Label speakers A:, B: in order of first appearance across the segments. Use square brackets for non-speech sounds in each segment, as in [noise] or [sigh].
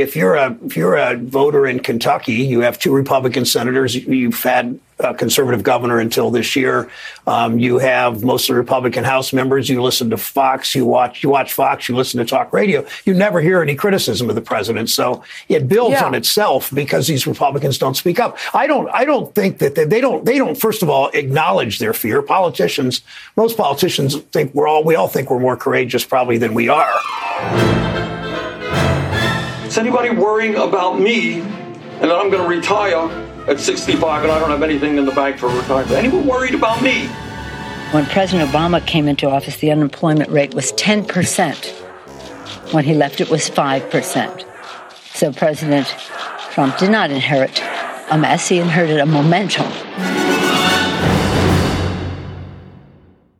A: if you're a if you're a voter in Kentucky, you have two Republican senators. You've had a conservative governor until this year. Um, you have mostly Republican House members. You listen to Fox. You watch you watch Fox. You listen to talk radio. You never hear any criticism of the president. So it builds yeah. on itself because these Republicans don't speak up. I don't. I don't think that they, they don't. They don't. First of all, acknowledge their fear. Politicians. Most politicians think we're all. We all think we're more courageous probably than we are.
B: Is anybody worrying about me and that I'm going to retire at 65 and I don't have anything in the bank for retirement? Anyone worried about me?
C: When President Obama came into office, the unemployment rate was 10%. When he left, it was 5%. So President Trump did not inherit a mess, he inherited a momentum.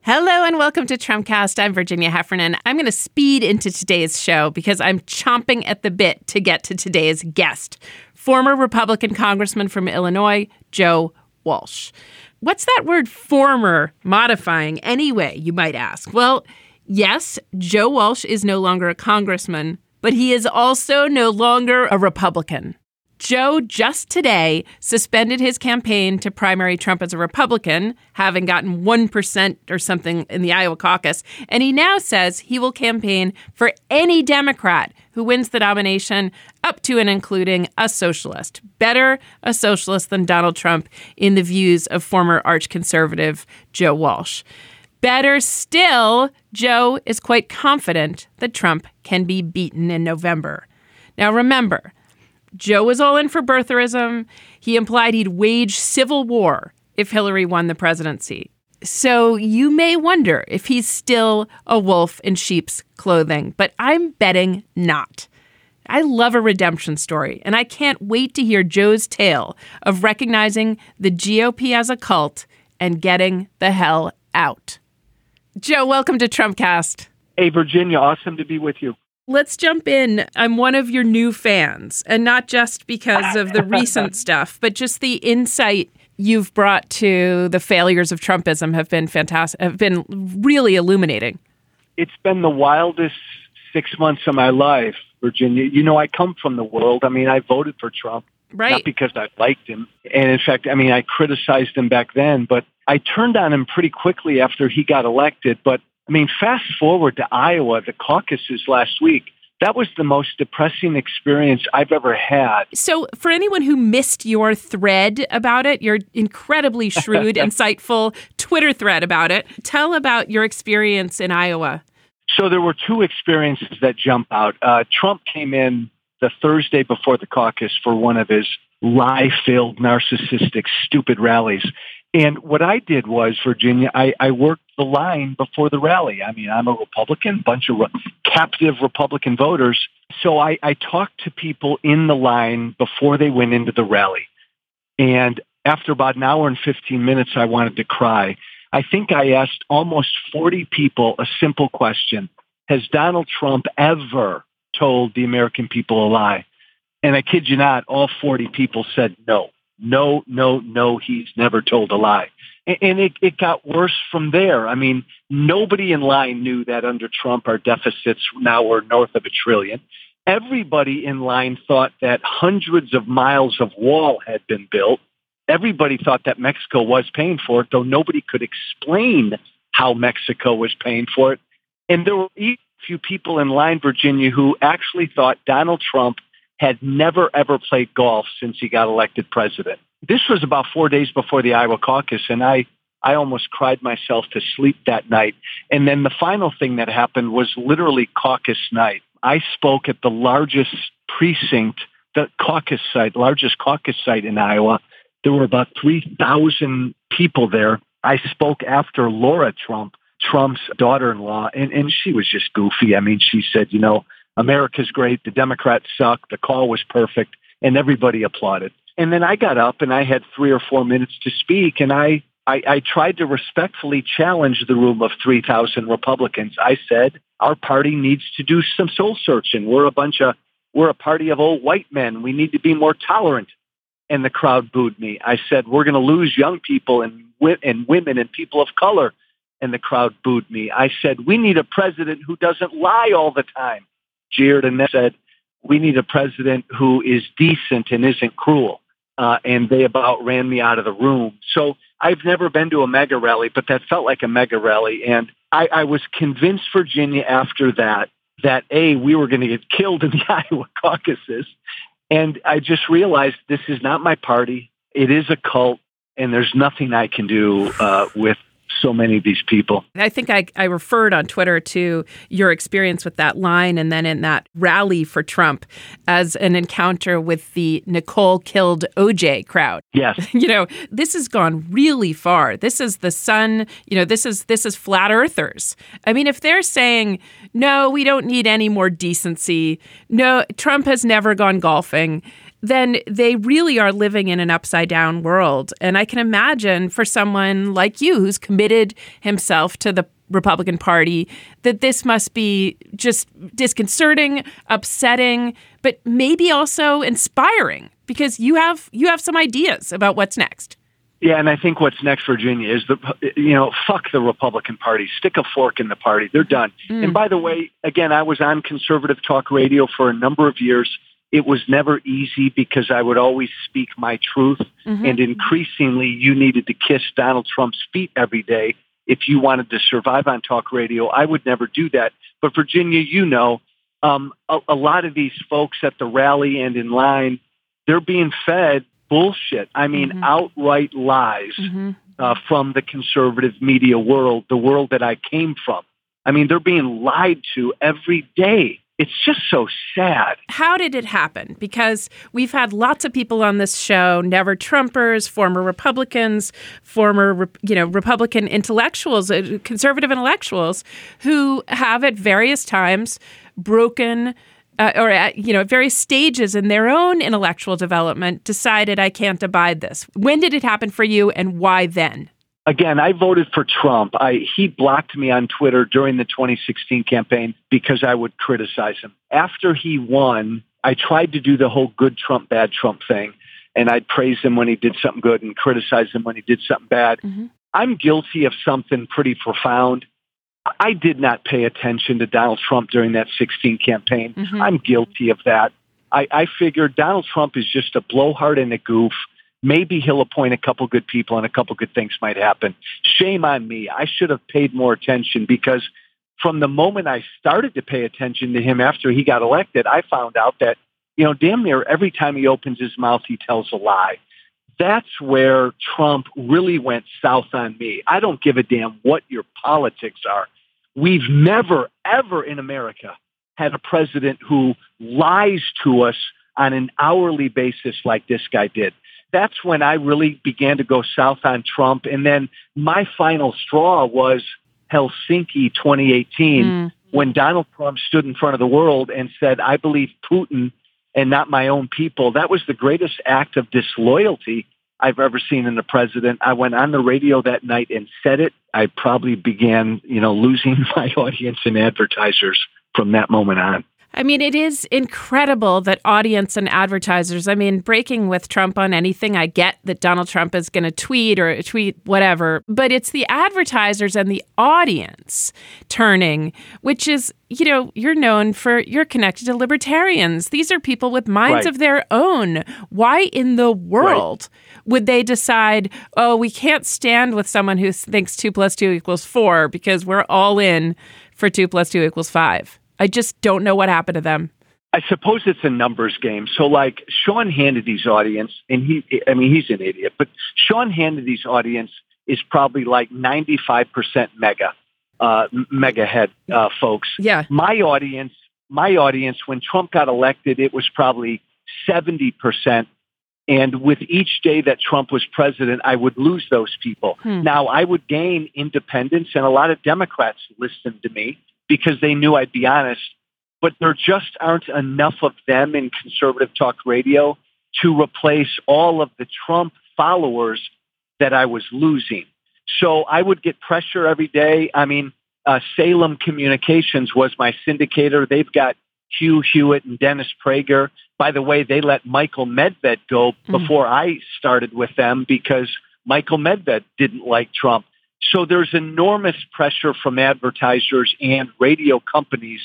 D: Hello and welcome to Trumpcast. I'm Virginia Heffernan. I'm going to speed into today's show because I'm chomping at the bit to get to today's guest, former Republican Congressman from Illinois, Joe Walsh. What's that word former modifying anyway, you might ask? Well, yes, Joe Walsh is no longer a congressman, but he is also no longer a Republican. Joe just today suspended his campaign to primary Trump as a Republican, having gotten 1% or something in the Iowa caucus. And he now says he will campaign for any Democrat who wins the nomination, up to and including a socialist. Better a socialist than Donald Trump in the views of former arch conservative Joe Walsh. Better still, Joe is quite confident that Trump can be beaten in November. Now remember, Joe was all in for birtherism. He implied he'd wage civil war if Hillary won the presidency. So you may wonder if he's still a wolf in sheep's clothing, but I'm betting not. I love a redemption story, and I can't wait to hear Joe's tale of recognizing the GOP as a cult and getting the hell out. Joe, welcome to Trumpcast.
E: Hey, Virginia, awesome to be with you.
D: Let's jump in. I'm one of your new fans, and not just because of the recent [laughs] stuff, but just the insight you've brought to the failures of Trumpism have been fantastic, have been really illuminating.
E: It's been the wildest six months of my life, Virginia. You know, I come from the world. I mean, I voted for Trump.
D: Right.
E: Not because I liked him. And in fact, I mean, I criticized him back then, but I turned on him pretty quickly after he got elected. But I mean, fast forward to Iowa, the caucuses last week. That was the most depressing experience I've ever had.
D: So, for anyone who missed your thread about it, your incredibly [laughs] shrewd, insightful Twitter thread about it, tell about your experience in Iowa.
E: So, there were two experiences that jump out. Uh, Trump came in the Thursday before the caucus for one of his lie filled, narcissistic, stupid rallies. And what I did was, Virginia, I, I worked the line before the rally. I mean, I'm a Republican, bunch of re- captive Republican voters. So I, I talked to people in the line before they went into the rally. And after about an hour and 15 minutes, I wanted to cry. I think I asked almost 40 people a simple question. Has Donald Trump ever told the American people a lie? And I kid you not, all 40 people said no no, no, no, he's never told a lie. And it, it got worse from there. I mean, nobody in line knew that under Trump our deficits now were north of a trillion. Everybody in line thought that hundreds of miles of wall had been built. Everybody thought that Mexico was paying for it, though nobody could explain how Mexico was paying for it. And there were a few people in line, Virginia, who actually thought Donald Trump had never ever played golf since he got elected president. This was about four days before the Iowa caucus, and I I almost cried myself to sleep that night. And then the final thing that happened was literally caucus night. I spoke at the largest precinct, the caucus site, largest caucus site in Iowa. There were about 3,000 people there. I spoke after Laura Trump, Trump's daughter-in-law, and, and she was just goofy. I mean, she said, you know, America's great. The Democrats suck. The call was perfect. And everybody applauded. And then I got up and I had three or four minutes to speak. And I, I, I tried to respectfully challenge the room of 3,000 Republicans. I said, our party needs to do some soul searching. We're a bunch of, we're a party of old white men. We need to be more tolerant. And the crowd booed me. I said, we're going to lose young people and, and women and people of color. And the crowd booed me. I said, we need a president who doesn't lie all the time jeered and said, We need a president who is decent and isn't cruel. Uh, and they about ran me out of the room. So I've never been to a MAGA rally, but that felt like a MAGA rally. And I, I was convinced Virginia after that that A, we were going to get killed in the [laughs] Iowa caucuses. And I just realized this is not my party. It is a cult, and there's nothing I can do uh, with so many of these people.
D: I think I, I referred on Twitter to your experience with that line and then in that rally for Trump as an encounter with the Nicole killed OJ crowd.
E: Yes. [laughs]
D: you know, this has gone really far. This is the sun, you know, this is this is flat earthers. I mean, if they're saying, no, we don't need any more decency, no, Trump has never gone golfing then they really are living in an upside down world. And I can imagine for someone like you who's committed himself to the Republican Party that this must be just disconcerting, upsetting, but maybe also inspiring because you have you have some ideas about what's next.
E: Yeah, and I think what's next, Virginia, is the you know fuck the Republican Party, stick a fork in the party. They're done. Mm. And by the way, again, I was on conservative talk radio for a number of years. It was never easy because I would always speak my truth. Mm-hmm. And increasingly, you needed to kiss Donald Trump's feet every day if you wanted to survive on talk radio. I would never do that. But Virginia, you know, um, a, a lot of these folks at the rally and in line, they're being fed bullshit. I mean, mm-hmm. outright lies mm-hmm. uh, from the conservative media world, the world that I came from. I mean, they're being lied to every day it's just so sad.
D: How did it happen? Because we've had lots of people on this show, never Trumpers, former Republicans, former you know Republican intellectuals, uh, conservative intellectuals, who have at various times broken. Uh, or at you know at various stages in their own intellectual development decided I can't abide this. When did it happen for you and why then?
E: Again, I voted for Trump. I, he blocked me on Twitter during the 2016 campaign because I would criticize him. After he won, I tried to do the whole good Trump, bad Trump thing. And I'd praise him when he did something good and criticize him when he did something bad. Mm-hmm. I'm guilty of something pretty profound. I did not pay attention to Donald Trump during that 16 campaign. Mm-hmm. I'm guilty of that. I, I figured Donald Trump is just a blowhard and a goof maybe he'll appoint a couple good people and a couple good things might happen. Shame on me. I should have paid more attention because from the moment I started to pay attention to him after he got elected, I found out that, you know, damn near every time he opens his mouth, he tells a lie. That's where Trump really went south on me. I don't give a damn what your politics are. We've never, ever in America had a president who lies to us on an hourly basis like this guy did that's when I really began to go south on Trump. And then my final straw was Helsinki 2018 mm. when Donald Trump stood in front of the world and said, I believe Putin and not my own people. That was the greatest act of disloyalty I've ever seen in a president. I went on the radio that night and said it. I probably began, you know, losing [laughs] my audience and advertisers from that moment on.
D: I mean, it is incredible that audience and advertisers, I mean, breaking with Trump on anything, I get that Donald Trump is going to tweet or tweet whatever, but it's the advertisers and the audience turning, which is, you know, you're known for, you're connected to libertarians. These are people with minds right. of their own. Why in the world? Right would they decide, oh, we can't stand with someone who thinks two plus two equals four because we're all in for two plus two equals five? I just don't know what happened to them.
E: I suppose it's a numbers game. So like Sean Hannity's audience, and he, I mean, he's an idiot, but Sean Hannity's audience is probably like 95% MAGA, uh, MAGA head, uh, folks.
D: Yeah.
E: My audience, my audience, when Trump got elected, it was probably 70%. And with each day that Trump was president, I would lose those people. Hmm. Now I would gain independents and a lot of Democrats listened to me because they knew I'd be honest. But there just aren't enough of them in conservative talk radio to replace all of the Trump followers that I was losing. So I would get pressure every day. I mean, uh, Salem Communications was my syndicator. They've got Hugh Hewitt and Dennis Prager. By the way, they let Michael Medved go mm. before I started with them because Michael Medved didn't like Trump. So there's enormous pressure from advertisers and radio companies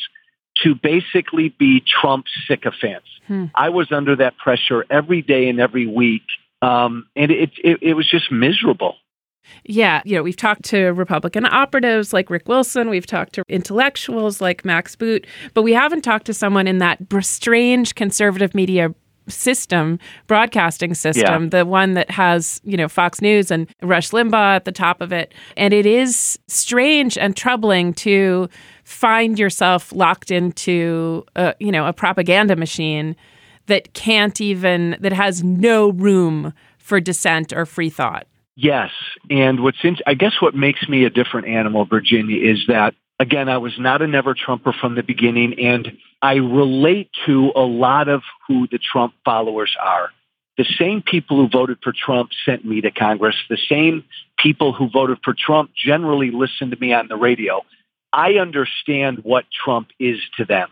E: to basically be Trump sycophants. Hmm. I was under that pressure every day and every week, um, and it, it it was just miserable.
D: Yeah, you know, we've talked to Republican operatives like Rick Wilson, we've talked to intellectuals like Max Boot, but we haven't talked to someone in that strange conservative media system, broadcasting system, yeah. the one that has, you know, Fox News and Rush Limbaugh at the top of it. And it is strange and troubling to find yourself locked into, a, you know, a propaganda machine that can't even, that has no room for dissent or free thought.
E: Yes. And what's in, I guess what makes me a different animal, Virginia, is that again, I was not a never Trumper from the beginning and I relate to a lot of who the Trump followers are. The same people who voted for Trump sent me to Congress. The same people who voted for Trump generally listen to me on the radio. I understand what Trump is to them.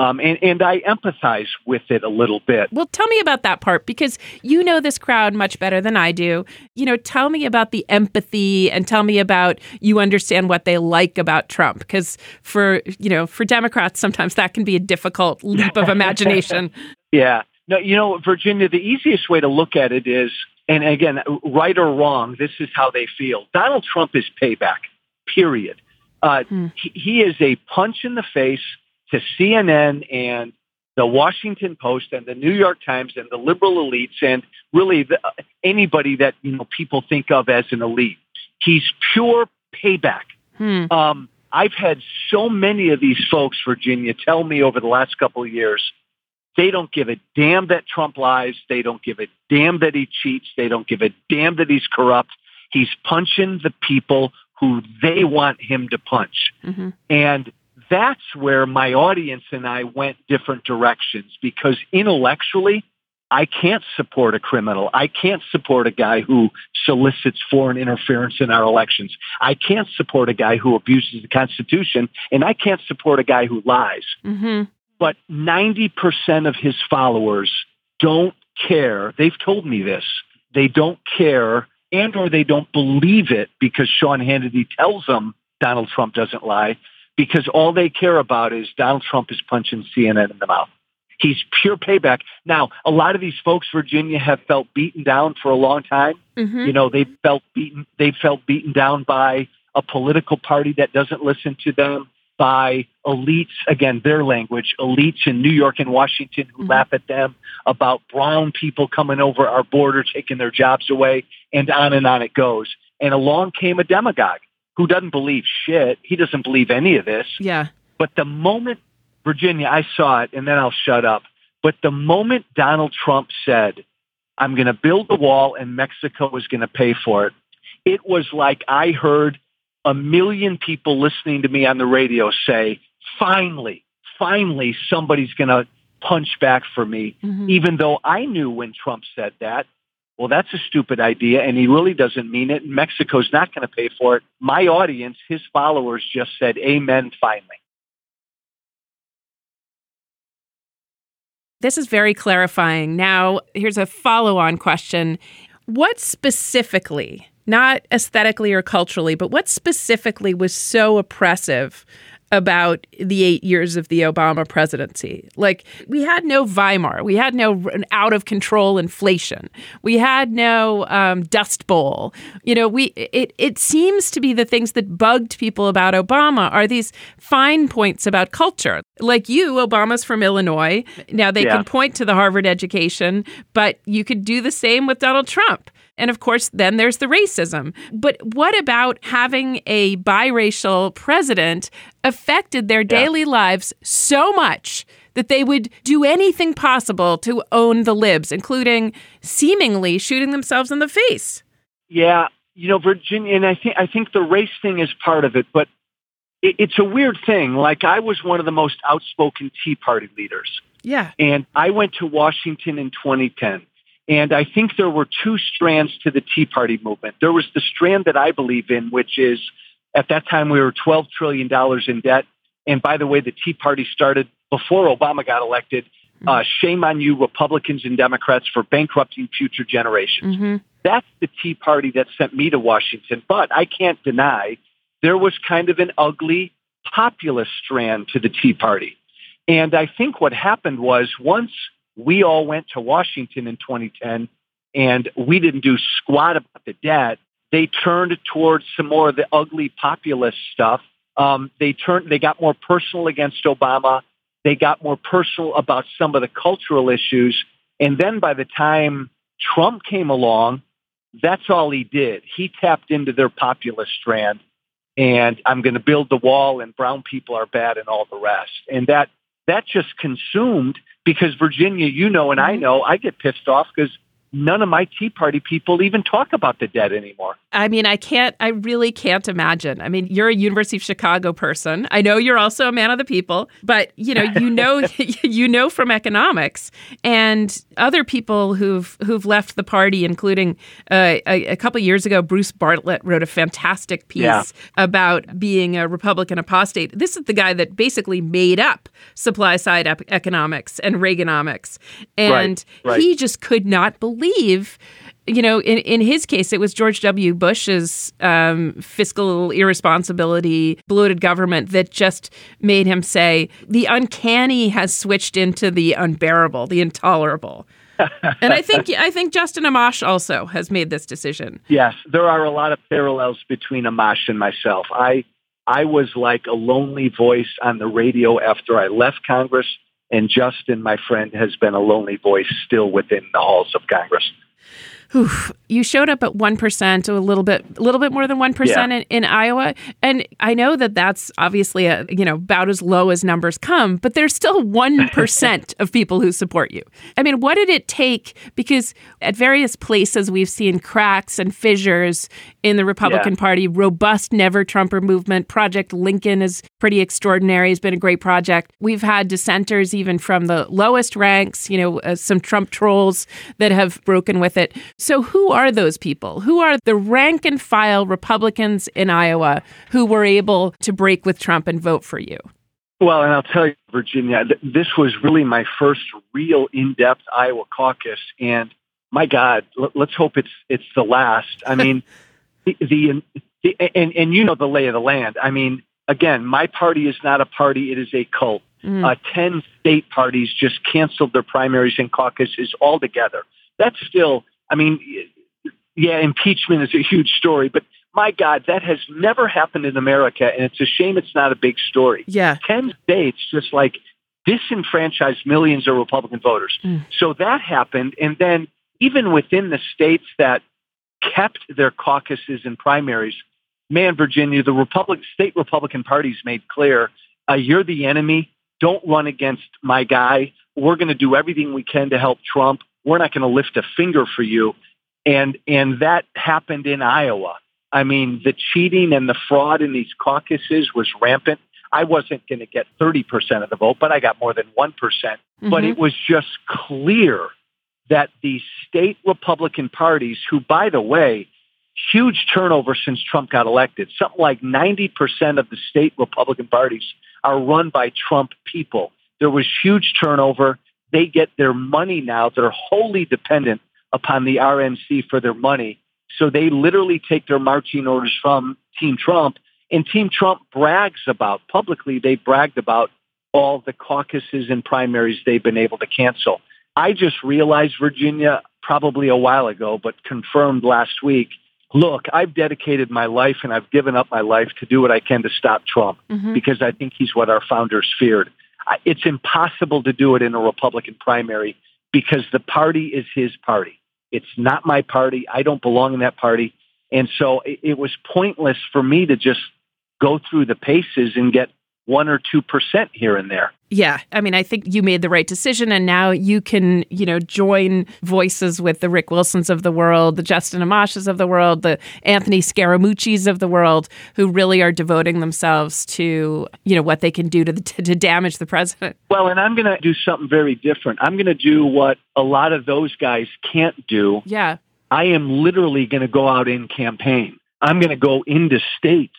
E: Um, and, and I empathize with it a little bit.
D: Well, tell me about that part because you know this crowd much better than I do. You know, tell me about the empathy and tell me about you understand what they like about Trump because for, you know, for Democrats, sometimes that can be a difficult leap of imagination. [laughs]
E: yeah. No, you know, Virginia, the easiest way to look at it is, and again, right or wrong, this is how they feel. Donald Trump is payback, period. Uh, hmm. he, he is a punch in the face to CNN and the Washington Post and the New York Times and the liberal elites and really the, anybody that you know people think of as an elite. He's pure payback. Hmm. Um, I've had so many of these folks, Virginia, tell me over the last couple of years, they don't give a damn that Trump lies. They don't give a damn that he cheats. They don't give a damn that he's corrupt. He's punching the people who they want him to punch. Mm-hmm. And that's where my audience and I went different directions because intellectually, I can't support a criminal. I can't support a guy who solicits foreign interference in our elections. I can't support a guy who abuses the Constitution, and I can't support a guy who lies. Mm-hmm. But 90% of his followers don't care. They've told me this. They don't care and or they don't believe it because Sean Hannity tells them Donald Trump doesn't lie because all they care about is Donald Trump is punching CNN in the mouth. He's pure payback. Now, a lot of these folks, Virginia, have felt beaten down for a long time. Mm-hmm. You know, they felt beaten. They felt beaten down by a political party that doesn't listen to them, by elites, again, their language, elites in New York and Washington who mm-hmm. laugh at them about brown people coming over our border, taking their jobs away, and on and on it goes. And along came a demagogue who doesn't believe shit. He doesn't believe any of this.
D: Yeah.
E: But the moment, Virginia, I saw it, and then I'll shut up. But the moment Donald Trump said, I'm going to build a wall and Mexico is going to pay for it, it was like I heard a million people listening to me on the radio say, finally, finally, somebody's going to punch back for me, mm-hmm. even though I knew when Trump said that well, that's a stupid idea, and he really doesn't mean it. Mexico's not going to pay for it. My audience, his followers, just said, Amen, finally.
D: This is very clarifying. Now, here's a follow on question. What specifically, not aesthetically or culturally, but what specifically was so oppressive about the eight years of the Obama presidency. Like, we had no Weimar. We had no out of control inflation. We had no um, Dust Bowl. You know, we it, it seems to be the things that bugged people about Obama are these fine points about culture. Like you, Obama's from Illinois. Now, they yeah. can point to the Harvard education, but you could do the same with Donald Trump. And of course, then there's the racism. But what about having a biracial president affected their daily yeah. lives so much that they would do anything possible to own the libs, including seemingly shooting themselves in the face?
E: Yeah, you know, Virginia, and I think I think the race thing is part of it, but it, it's a weird thing. Like I was one of the most outspoken Tea Party leaders.
D: Yeah.
E: And I went to Washington in 2010. And I think there were two strands to the Tea Party movement. There was the strand that I believe in, which is at that time we were $12 trillion in debt. And by the way, the Tea Party started before Obama got elected. Mm-hmm. Uh, shame on you, Republicans and Democrats, for bankrupting future generations. Mm-hmm. That's the Tea Party that sent me to Washington. But I can't deny there was kind of an ugly populist strand to the Tea Party. And I think what happened was once we all went to Washington in 2010 and we didn't do squat about the debt, they turned towards some more of the ugly populist stuff. Um, they turned, they got more personal against Obama. They got more personal about some of the cultural issues. And then by the time Trump came along, that's all he did. He tapped into their populist strand and I'm going to build the wall and brown people are bad and all the rest. And that, that just consumed because Virginia, you know, and I mm-hmm. know I get pissed off because none of my Tea Party people even talk about the debt anymore.
D: I mean, I can't, I really can't imagine. I mean, you're a University of Chicago person. I know you're also a man of the people, but you know, you know, [laughs] [laughs] you know from economics and other people who've who've left the party, including uh, a, a, couple years ago, Bruce Bartlett wrote a fantastic piece yeah. about being a Republican apostate. This is the guy that basically made up supply side economics and Reaganomics, and right, right. he just could not believe you know, in, in his case, it was George W. Bush's um, fiscal irresponsibility, bloated government that just made him say the uncanny has switched into the unbearable, the intolerable. [laughs] and I think I think Justin Amash also has made this decision.
E: Yes, there are a lot of parallels between Amash and myself. I I was like a lonely voice on the radio after I left Congress, and Justin, my friend, has been a lonely voice still within the halls of Congress
D: whew, you showed up at 1%, a little bit a little bit more than 1% yeah. in, in Iowa. And I know that that's obviously a, you know, about as low as numbers come, but there's still 1% [laughs] of people who support you. I mean, what did it take because at various places we've seen cracks and fissures in the Republican yeah. Party, robust never Trumper movement, Project Lincoln is pretty extraordinary, has been a great project. We've had dissenters even from the lowest ranks, you know, uh, some Trump trolls that have broken with it. So, who are those people? Who are the rank and file Republicans in Iowa who were able to break with Trump and vote for you?
E: Well, and I'll tell you, Virginia, th- this was really my first real in-depth Iowa caucus, and my God, l- let's hope it's it's the last. I mean, [laughs] the, the, the and and you know the lay of the land. I mean, again, my party is not a party; it is a cult. Mm. Uh, Ten state parties just canceled their primaries and caucuses altogether. That's still I mean, yeah, impeachment is a huge story, but my God, that has never happened in America, and it's a shame it's not a big story.
D: Yeah.
E: 10 states just like disenfranchised millions of Republican voters. Mm. So that happened, and then even within the states that kept their caucuses and primaries, man, Virginia, the Republic, state Republican parties made clear, uh, you're the enemy. Don't run against my guy. We're going to do everything we can to help Trump we're not going to lift a finger for you. And, and that happened in Iowa. I mean, the cheating and the fraud in these caucuses was rampant. I wasn't going to get 30% of the vote, but I got more than one mm-hmm. But it was just clear that the state Republican parties, who, by the way, huge turnover since Trump got elected, something like 90% of the state Republican parties are run by Trump people. There was huge turnover they get their money now. They're wholly dependent upon the RNC for their money. So they literally take their marching orders from Team Trump. And Team Trump brags about, publicly, they bragged about all the caucuses and primaries they've been able to cancel. I just realized, Virginia, probably a while ago, but confirmed last week, look, I've dedicated my life and I've given up my life to do what I can to stop Trump mm-hmm. because I think he's what our founders feared it's impossible to do it in a Republican primary because the party is his party. It's not my party. I don't belong in that party. And so it, it was pointless for me to just go through the paces and get one or two percent here and there.
D: Yeah, I mean, I think you made the right decision, and now you can, you know, join voices with the Rick Wilsons of the world, the Justin Amashes of the world, the Anthony Scaramucci's of the world, who really are devoting themselves to, you know, what they can do to to, [laughs] to damage the president.
E: Well, and I'm going to do something very different. I'm going to do what a lot of those guys can't do.
D: Yeah,
E: I am literally going to go out in campaign. I'm going to go into states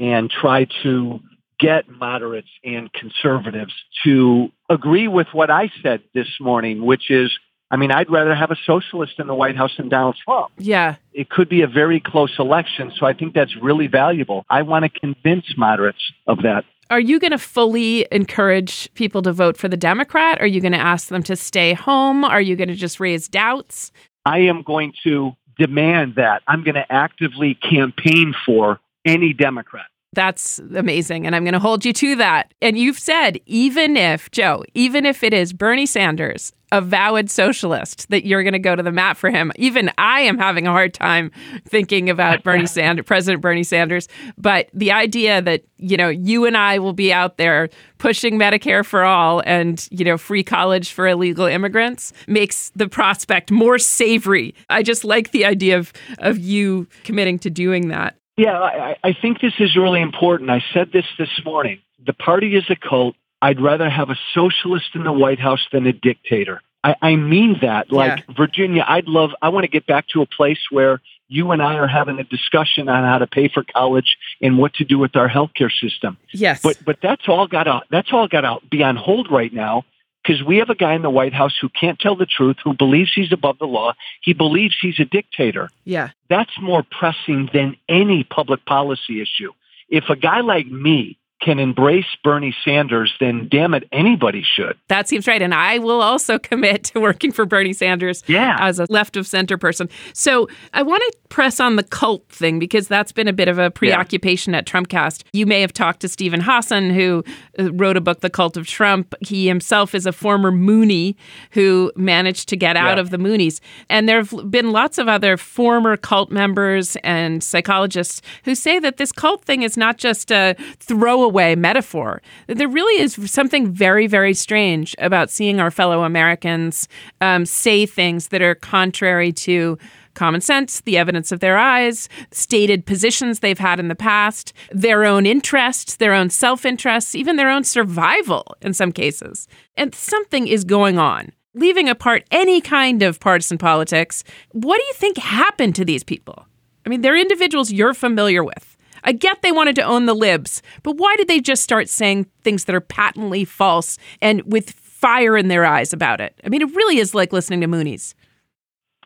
E: and try to get moderates and conservatives to agree with what I said this morning, which is, I mean, I'd rather have a socialist in the White House than Donald Trump.
D: Yeah.
E: It could be a very close election. So I think that's really valuable. I want to convince moderates of that.
D: Are you going to fully encourage people to vote for the Democrat? Are you going to ask them to stay home? Are you going to just raise doubts?
E: I am going to demand that. I'm going to actively campaign for any Democrat.
D: That's amazing. And I'm going to hold you to that. And you've said, even if, Joe, even if it is Bernie Sanders, avowed socialist, that you're going to go to the mat for him. Even I am having a hard time thinking about [laughs] Bernie Sanders, President Bernie Sanders. But the idea that, you know, you and I will be out there pushing Medicare for all and, you know, free college for illegal immigrants makes the prospect more savory. I just like the idea of, of you committing to doing that.
E: Yeah, I, I think this is really important. I said this this morning. The party is a cult. I'd rather have a socialist in the White House than a dictator. I, I mean that. Like yeah. Virginia, I'd love, I want to get back to a place where you and I are having a discussion on how to pay for college and what to do with our healthcare system.
D: Yes.
E: But, but that's all got to, that's all got to be on hold right now because we have a guy in the White House who can't tell the truth, who believes he's above the law. He believes he's a dictator.
D: Yeah.
E: That's more pressing than any public policy issue. If a guy like me can embrace Bernie Sanders, then damn it, anybody should.
D: That seems right. And I will also [laughs] commit to working for Bernie Sanders
E: yeah.
D: as a left of center person. So I want to press on the cult thing because that's been a bit of a preoccupation yeah. at Trumpcast. You may have talked to Steven Hassan, who uh, wrote a book, The Cult of Trump. He himself is a former Moonie who managed to get out yeah. of the Moonies. And there have been lots of other former cult members and psychologists who say that this cult thing is not just a throwaway throwaway metaphor. There really is something very, very strange about seeing our fellow Americans um, say things that are contrary to common sense, the evidence of their eyes, stated positions they've had in the past, their own interests, their own self interests, even their own survival in some cases. And something is going on. Leaving apart any kind of partisan politics, what do you think happened to these people? I mean, they're individuals you're familiar with. I get they wanted to own the libs, but why did they just start saying things that are patently false and with fire in their eyes about it? I mean, it really is like listening to Moonies.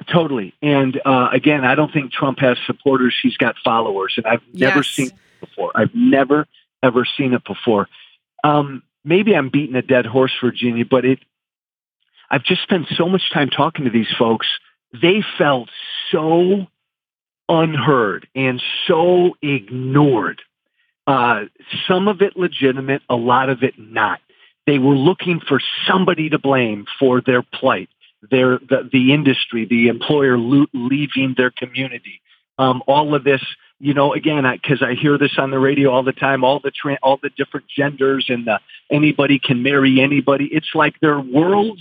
E: Totally. And uh, again, I don't think Trump has supporters. He's got followers. And I've yes. never seen it before. I've never, ever seen it before. Um, maybe I'm beating a dead horse, Virginia, but it, I've just spent so much time talking to these folks. They felt so unheard and so ignored. Uh, some of it legitimate, a lot of it not. They were looking for somebody to blame for their plight, their the, the industry, the employer lo- leaving their community. Um, all of this, you know, again, because I, I, hear this on the radio all the time, all the tra- all the different genders and the, anybody can marry anybody. It's like their worlds,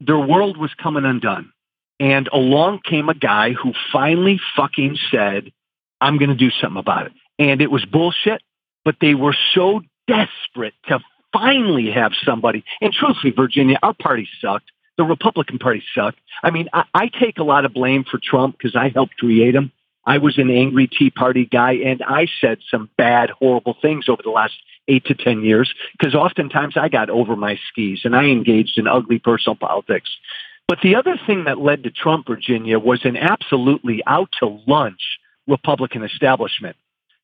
E: their world was coming undone. And along came a guy who finally fucking said, I'm going to do something about it. And it was bullshit, but they were so desperate to finally have somebody. And truthfully, Virginia, our party sucked. The Republican Party sucked. I mean, I, I take a lot of blame for Trump because I helped create him. I was an angry Tea Party guy, and I said some bad, horrible things over the last eight to 10 years because oftentimes I got over my skis and I engaged in ugly personal politics. But the other thing that led to Trump, Virginia, was an absolutely out to lunch Republican establishment.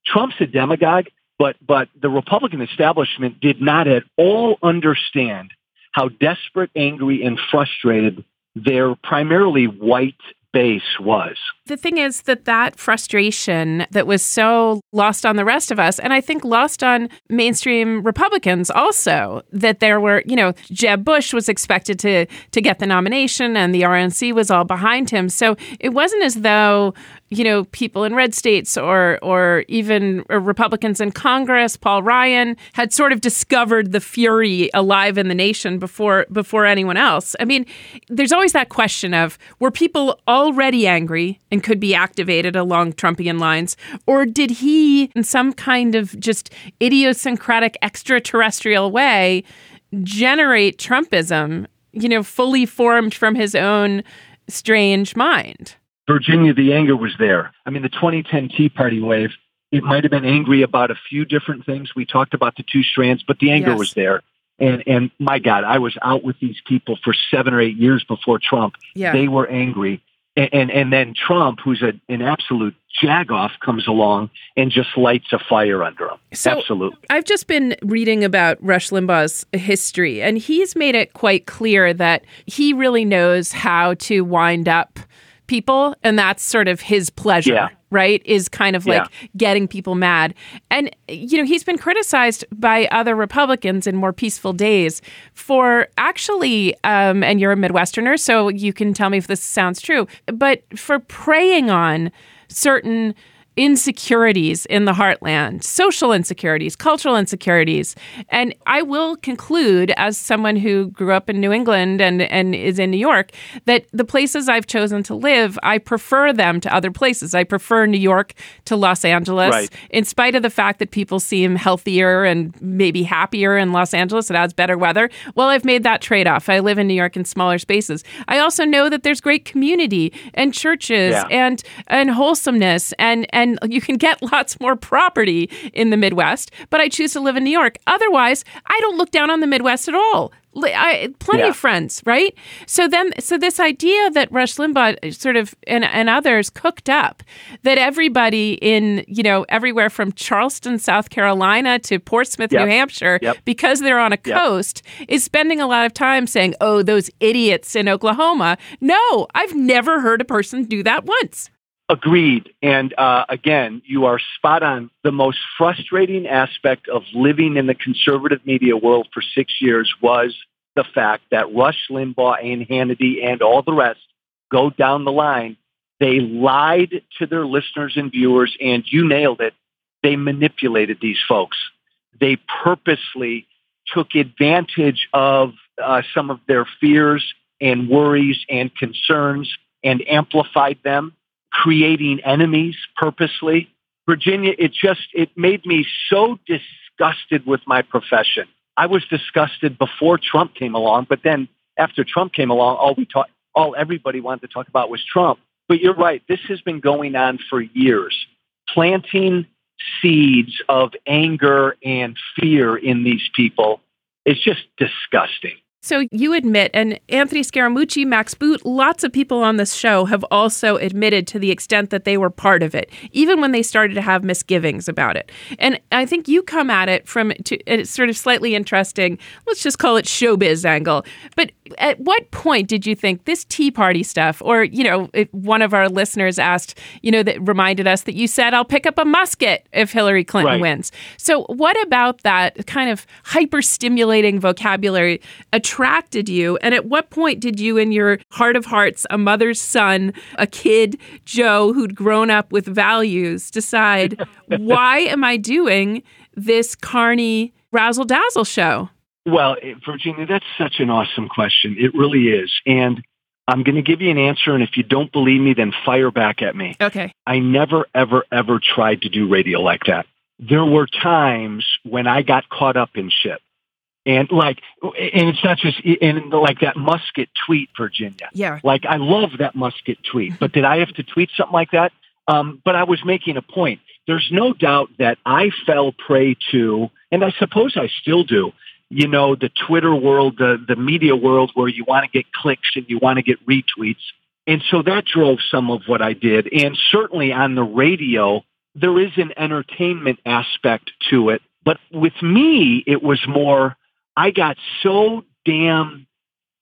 E: Trump's a demagogue, but, but the Republican establishment did not at all understand how desperate, angry, and frustrated their primarily white base was.
D: The thing is that that frustration that was so lost on the rest of us, and I think lost on mainstream Republicans also, that there were, you know, Jeb Bush was expected to to get the nomination, and the RNC was all behind him. So it wasn't as though you know, people in red states or or even uh, Republicans in Congress, Paul Ryan had sort of discovered the fury alive in the nation before before anyone else. I mean, there's always that question of were people already angry and could be activated along Trumpian lines, or did he, in some kind of just idiosyncratic extraterrestrial way, generate Trumpism, you know, fully formed from his own strange mind?
E: Virginia, the anger was there. I mean, the 2010 Tea Party wave, it might have been angry about a few different things. We talked about the two strands, but the anger yes. was there. And and my God, I was out with these people for seven or eight years before Trump.
D: Yeah.
E: They were angry. And and then Trump, who's a, an absolute jagoff, comes along and just lights a fire under him.
D: So
E: Absolutely.
D: I've just been reading about Rush Limbaugh's history, and he's made it quite clear that he really knows how to wind up people, and that's sort of his pleasure.
E: Yeah.
D: Right, is kind of like
E: Yeah.
D: getting people mad. And, you know, he's been criticized by other Republicans in more peaceful days for actually, um, and you're a Midwesterner, so you can tell me if this sounds true, but for preying on certain insecurities in the heartland, social insecurities, cultural insecurities. And I will conclude, as someone who grew up in New England and, and is in New York, that the places I've chosen to live, I prefer them to other places. I prefer New York to Los Angeles,
E: Right.
D: in spite of the fact that people seem healthier and maybe happier in Los Angeles. It has better weather. Well, I've made that trade off. I live in New York in smaller spaces. I also know that there's great community and churches
E: Yeah.
D: and and wholesomeness and and you can get [laughs] lots more property in the Midwest. But I choose to live in New York. Otherwise, I don't look down on the Midwest at all. I, plenty
E: Yeah.
D: of friends, right? So then, so this idea that Rush Limbaugh sort of and, and others cooked up that everybody in you know everywhere from Charleston, South Carolina to Portsmouth,
E: Yep.
D: New Hampshire,
E: Yep.
D: because they're on a
E: Yep.
D: coast, is spending a lot of time saying, "Oh, those idiots in Oklahoma." No, I've never heard a person do that once.
E: Agreed. And uh, again, you are spot on. The most frustrating aspect of living in the conservative media world for six years was the fact that Rush Limbaugh and Hannity and all the rest go down the line. They lied to their listeners and viewers, and you nailed it. They manipulated these folks. They purposely took advantage of uh, some of their fears and worries and concerns and amplified them creating enemies purposely. Virginia, it just, it made me so disgusted with my profession. I was disgusted before Trump came along, but then after Trump came along, all we talk, all everybody wanted to talk about was Trump. But you're right. This has been going on for years, planting seeds of anger and fear in these people. It's just disgusting.
D: So you admit, and Anthony Scaramucci, Max Boot, lots of people on this show have also admitted to the extent that they were part of it, even when they started to have misgivings about it. And I think you come at it from to, it's sort of slightly interesting. Let's just call it showbiz angle. But at what point did you think this Tea Party stuff, or you know, if one of our listeners asked, you know, that reminded us that you said, "I'll pick up a musket if Hillary Clinton
E: Right.
D: wins." So what about that kind of hyper stimulating vocabulary attracted you? And at what point did you, in your heart of hearts, a mother's son, a kid, Joe, who'd grown up with values, decide, [laughs] why am I doing this carny razzle dazzle show?
E: Well, eh, Virginia, that's such an awesome question. It really is. And I'm going to give you an answer. And if you don't believe me, then fire back at me.
D: Okay.
E: I never, ever, ever tried to do radio like that. There were times when I got caught up in shit. And like, and it's not just, and like that musket tweet, Virginia.
D: Yeah.
E: Like, I love that musket tweet, but did I have to tweet something like that? Um, but I was making a point. There's no doubt that I fell prey to, and I suppose I still do, you know, the Twitter world, the, the media world where you want to get clicks and you want to get retweets. And so that drove some of what I did. And certainly on the radio, there is an entertainment aspect to it. But with me, it was more, I got so damn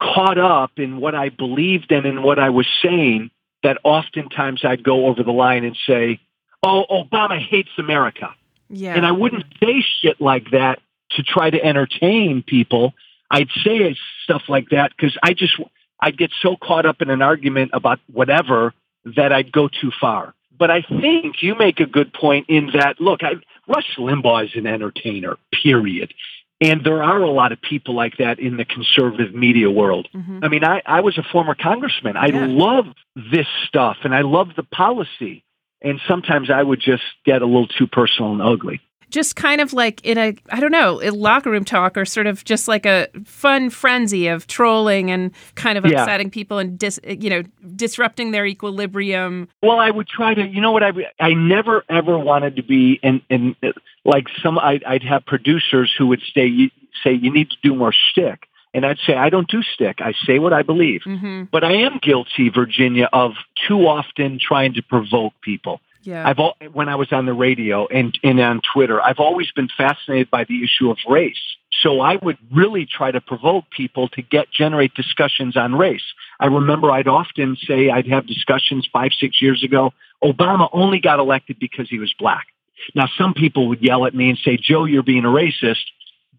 E: caught up in what I believed and in and what I was saying that oftentimes I'd go over the line and say, oh, Obama hates America.
D: Yeah.
E: And I wouldn't say shit like that to try to entertain people. I'd say stuff like that because I just, I'd get so caught up in an argument about whatever that I'd go too far. But I think you make a good point in that, look, I, Rush Limbaugh is an entertainer, period. And there are a lot of people like that in the conservative media world.
D: Mhm.
E: I mean, I, I was a former congressman. I
D: Yeah.
E: love this stuff and I love the policy. And sometimes I would just get a little too personal and ugly.
D: Just kind of like in a I don't know, a locker room talk or sort of just like a fun frenzy of trolling and kind of
E: Yeah.
D: upsetting people and dis, you know disrupting their equilibrium.
E: Well, I would try to, you know what, I, I never ever wanted to be, and, and like some, I'd, I'd have producers who would say, you, say, you need to do more shtick. And I'd say, I don't do stick. I say what I believe.
D: Mm-hmm.
E: But I am guilty, Virginia, of too often trying to provoke people.
D: Yeah.
E: I've when I was on the radio and, and on Twitter, I've always been fascinated by the issue of race. So I would really try to provoke people to get generate discussions on race. I remember I'd often say I'd have discussions five, six years ago. Obama only got elected because he was black. Now some people would yell at me and say, Joe, you're being a racist.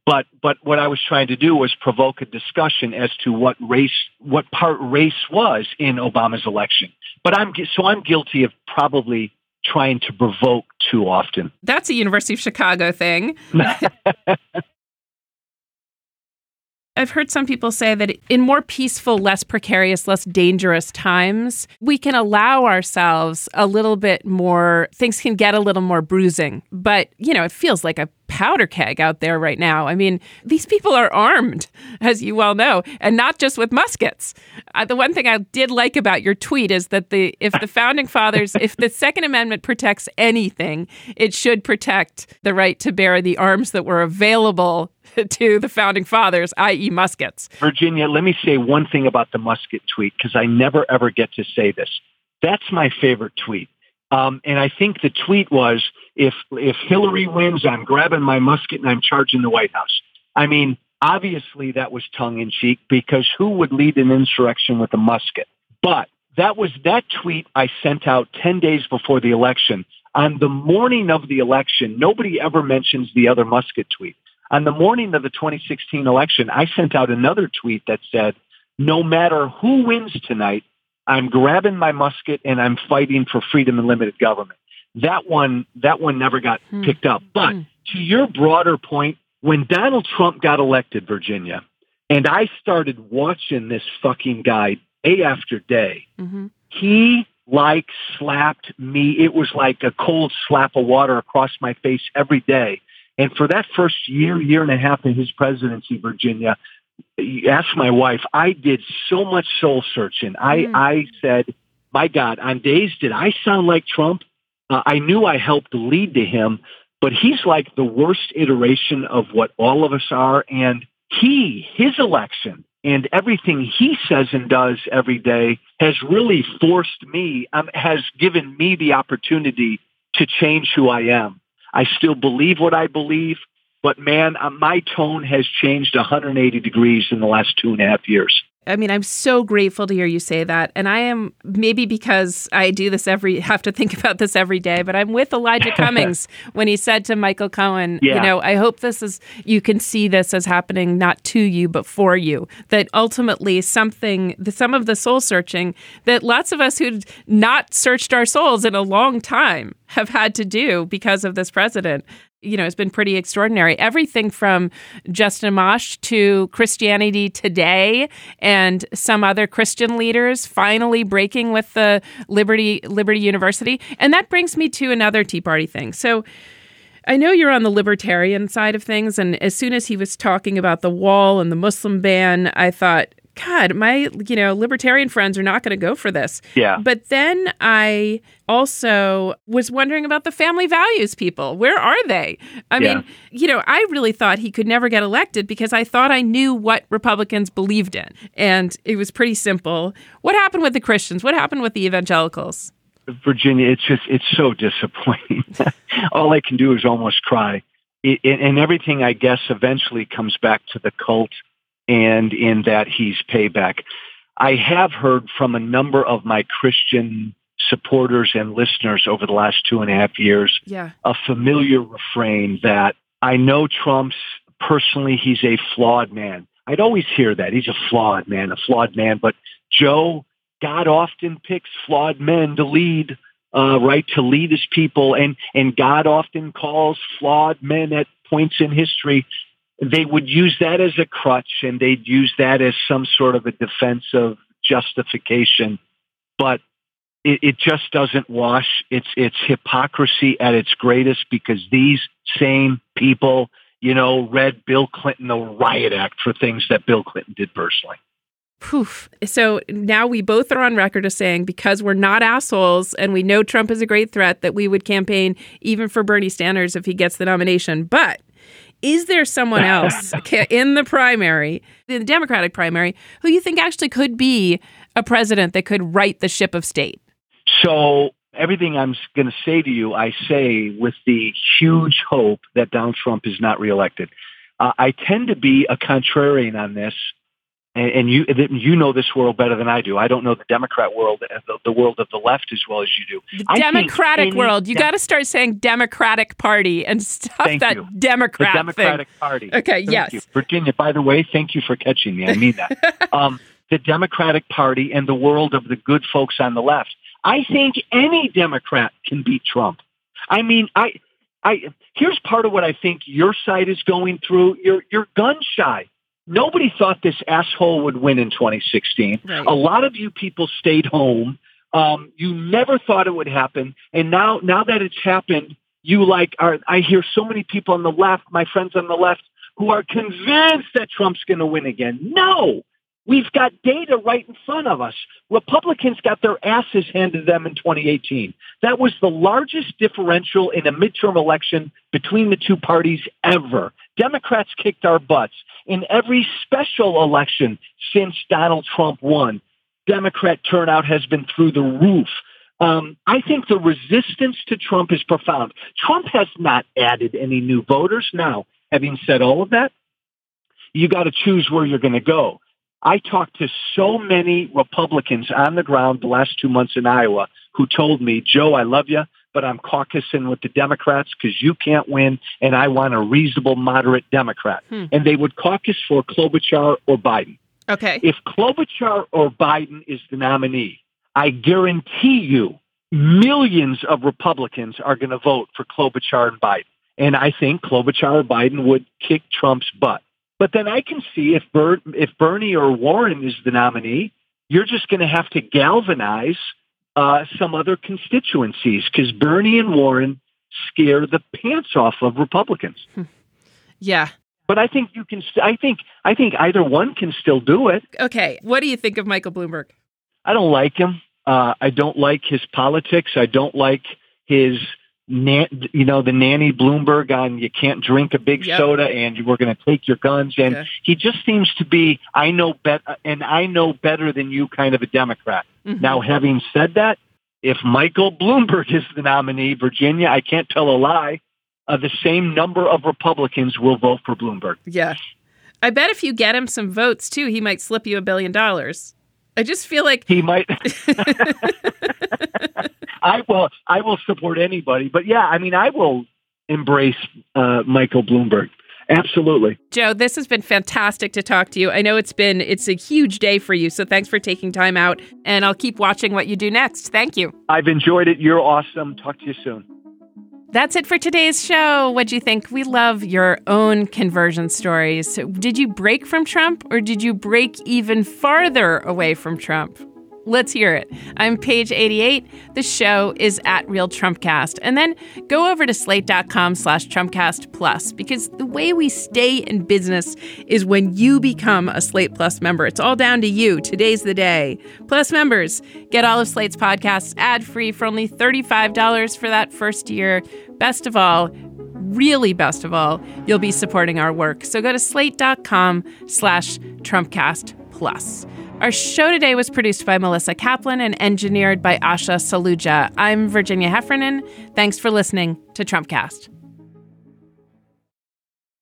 E: But but what I was trying to do was provoke a discussion as to what race, what part race was in Obama's election. But I'm so I'm guilty of probably trying to provoke too often.
D: That's a University of Chicago thing. [laughs] [laughs] I've heard some people say that in more peaceful, less precarious, less dangerous times, we can allow ourselves a little bit more, things can get a little more bruising. But, you know, it feels like a powder keg out there right now. I mean, these people are armed, as you well know, and not just with muskets. Uh, the one thing I did like about your tweet is that the if the founding fathers, if the Second Amendment protects anything, it should protect the right to bear the arms that were available [laughs] to the founding fathers, i.e., muskets.
E: Virginia, let me say one thing about the musket tweet because I never ever get to say this. That's my favorite tweet. Um, and I think the tweet was, if if Hillary wins, I'm grabbing my musket and I'm charging the White House. I mean, obviously that was tongue in cheek because who would lead an insurrection with a musket? But that was that tweet I sent out 10 days before the election. On the morning of the election, nobody ever mentions the other musket tweet. On the morning of the 2016 election, I sent out another tweet that said, no matter who wins tonight, I'm grabbing my musket and I'm fighting for freedom and limited government. That one, that one never got
D: Hmm.
E: picked up. But
D: Hmm.
E: to your broader point, when Donald Trump got elected, Virginia, and I started watching this fucking guy day after day,
D: hmm
E: he like slapped me. It was like a cold slap of water across my face every day. And for that first year, year and a half of his presidency, Virginia, you ask my wife, I did so much soul searching. I,
D: Mm.
E: I said, my God, on days did I sound like Trump? Uh, I knew I helped lead to him, but he's like the worst iteration of what all of us are. And he, his election and everything he says and does every day has really forced me, um, has given me the opportunity to change who I am. I still believe what I believe, but man, uh, my tone has changed 180 degrees in the last two and a half years.
D: I mean, I'm so grateful to hear you say that. And I am maybe because I do this every have to think [laughs] about this every day, but I'm with Elijah [laughs] Cummings when he said to Michael Cohen, you know, I hope this is you can see this as happening not to you but for you. That ultimately something the some of the soul searching that lots of us who'd not searched our souls in a long time have had to do because of this president you know, has been pretty extraordinary. Everything from Justin Amash to Christianity Today and some other Christian leaders finally breaking with the Liberty Liberty University. And that brings me to another Tea Party thing. So I know you're on the libertarian side of things, and as soon as he was talking about the wall and the Muslim ban, I thought, God, my you know libertarian friends are not going to go for this.
E: Yeah.
D: But then I also was wondering about the family values people. Where are they? I
E: Yeah.
D: mean, you know, I really thought he could never get elected because I thought I knew what Republicans believed in, and it was pretty simple. What happened with the Christians? What happened with the evangelicals?
E: Virginia, it's just it's so [laughs] disappointing. All I can do is almost cry. It, it, and everything, I guess, eventually comes back to the cult, and in that he's payback. I have heard from a number of my Christian supporters and listeners over the last two and a half years
D: Yeah.
E: a familiar refrain that I know Trump's personally he's a flawed man. I'd always hear that. He's a flawed man, a flawed man. But Joe, God often picks flawed men to lead, uh, right, to lead his people. And, and God often calls flawed men at points in history. They would use that as a crutch and they'd use that as some sort of a defensive justification. But it, it just doesn't wash. It's it's hypocrisy at its greatest because these same people, you know, read Bill Clinton the riot act for things that Bill Clinton did personally.
D: Poof. So now we both are on record as saying because we're not assholes and we know Trump is a great threat that we would campaign even for Bernie Sanders if he gets the nomination. But Is there someone else [laughs] in the primary, in the Democratic primary, who you think actually could be a president that could right the ship of state?
E: So everything I'm going to say to you, I say with the huge hope that Donald Trump is not reelected. Uh, I tend to be a contrarian on this, and, you you know this world better than I do. I don't know the Democrat world, uh, the, the world of the left as well as you do.
D: The Democratic world. You got to start saying Democratic Party and [laughs] stop that
E: you.
D: Democrat
E: the Democratic
D: thing.
E: Party.
D: Okay.
E: Thank
D: yes.
E: you. Virginia. By the way, thank you for catching me. I mean that. [laughs] um, the Democratic Party and the world of the good folks on the left. I think any Democrat can beat Trump. I mean, I, I here's part of what I think your side is going through. You're you're gun shy. Nobody thought this asshole would win in 2016.
D: Right.
E: A lot of you people stayed home. Um, you never thought it would happen, and now now that it's happened, you like are. I hear so many people on the left, my friends on the left, who are convinced that Trump's going to win again. No, We've got data right in front of us. Republicans got their asses handed them in 2018. That was the largest differential in a midterm election between the two parties ever. Democrats kicked our butts. In every special election since Donald Trump won, Democrat turnout has been through the roof. Um, I think the resistance to Trump is profound. Trump has not added any new voters. Now, having said all of that, you got to choose where you're going to go. I talked to so many Republicans on the ground the last two months in Iowa who told me, Joe, I love you, but I'm caucusing with the Democrats because you can't win, and I want a reasonable, moderate Democrat.
D: Hmm.
E: And they would caucus for Klobuchar or Biden.
D: Okay.
E: If Klobuchar or Biden is the nominee, I guarantee you millions of Republicans are going to vote for Klobuchar and Biden. And I think Klobuchar or Biden would kick Trump's butt. But then I can see if Ber- if Bernie or Warren is the nominee, you're just going to have to galvanize uh, some other constituencies because Bernie and Warren scare the pants off of Republicans.
D: Yeah.
E: But I think you can. st- I think I think either one can still do it.
D: Okay. What do you think of Michael Bloomberg?
E: I don't like him. Uh, I don't like his politics. I don't like his, na- you know, the nanny Bloomberg on you can't drink a big
D: Yep.
E: soda and you were going to take your guns. And
D: Okay.
E: he just seems to be, I know bet, and I know better than you kind of a Democrat.
D: Mhm.
E: Now, having said that, if Michael Bloomberg [laughs] is the nominee, Virginia, I can't tell a lie. Uh, the same number of Republicans will vote for Bloomberg.
D: Yeah. I bet if you get him some votes too, he might slip you a billion dollars. I just feel like
E: He might. [laughs] I will. I will support anybody, but yeah, I mean, I will embrace uh, Michael Bloomberg. Absolutely.
D: Joe, this has been fantastic to talk to you. I know it's been it's a huge day for you, so thanks for taking time out and I'll keep watching what you do next. Thank you.
E: I've enjoyed it. You're awesome. Talk to you soon.
D: That's it for today's show. What'd you think? We love your own conversion stories. Did you break from Trump or did you break even farther away from Trump? Let's hear it. I'm page 88. The show is at Real Trumpcast. And then go over to slate.com slash Trumpcast Plus because the way we stay in business is when you become a Slate Plus member. It's all down to you. Today's the day. Plus members get all of Slate's podcasts ad free for only $35 for that first year. Best of all, really best of all, you'll be supporting our work. So go to slate.com slash Trumpcast Plus. Our show today was produced by Melissa Kaplan and engineered by Asha Saluja. I'm Virginia Heffernan. Thanks for listening to Trumpcast.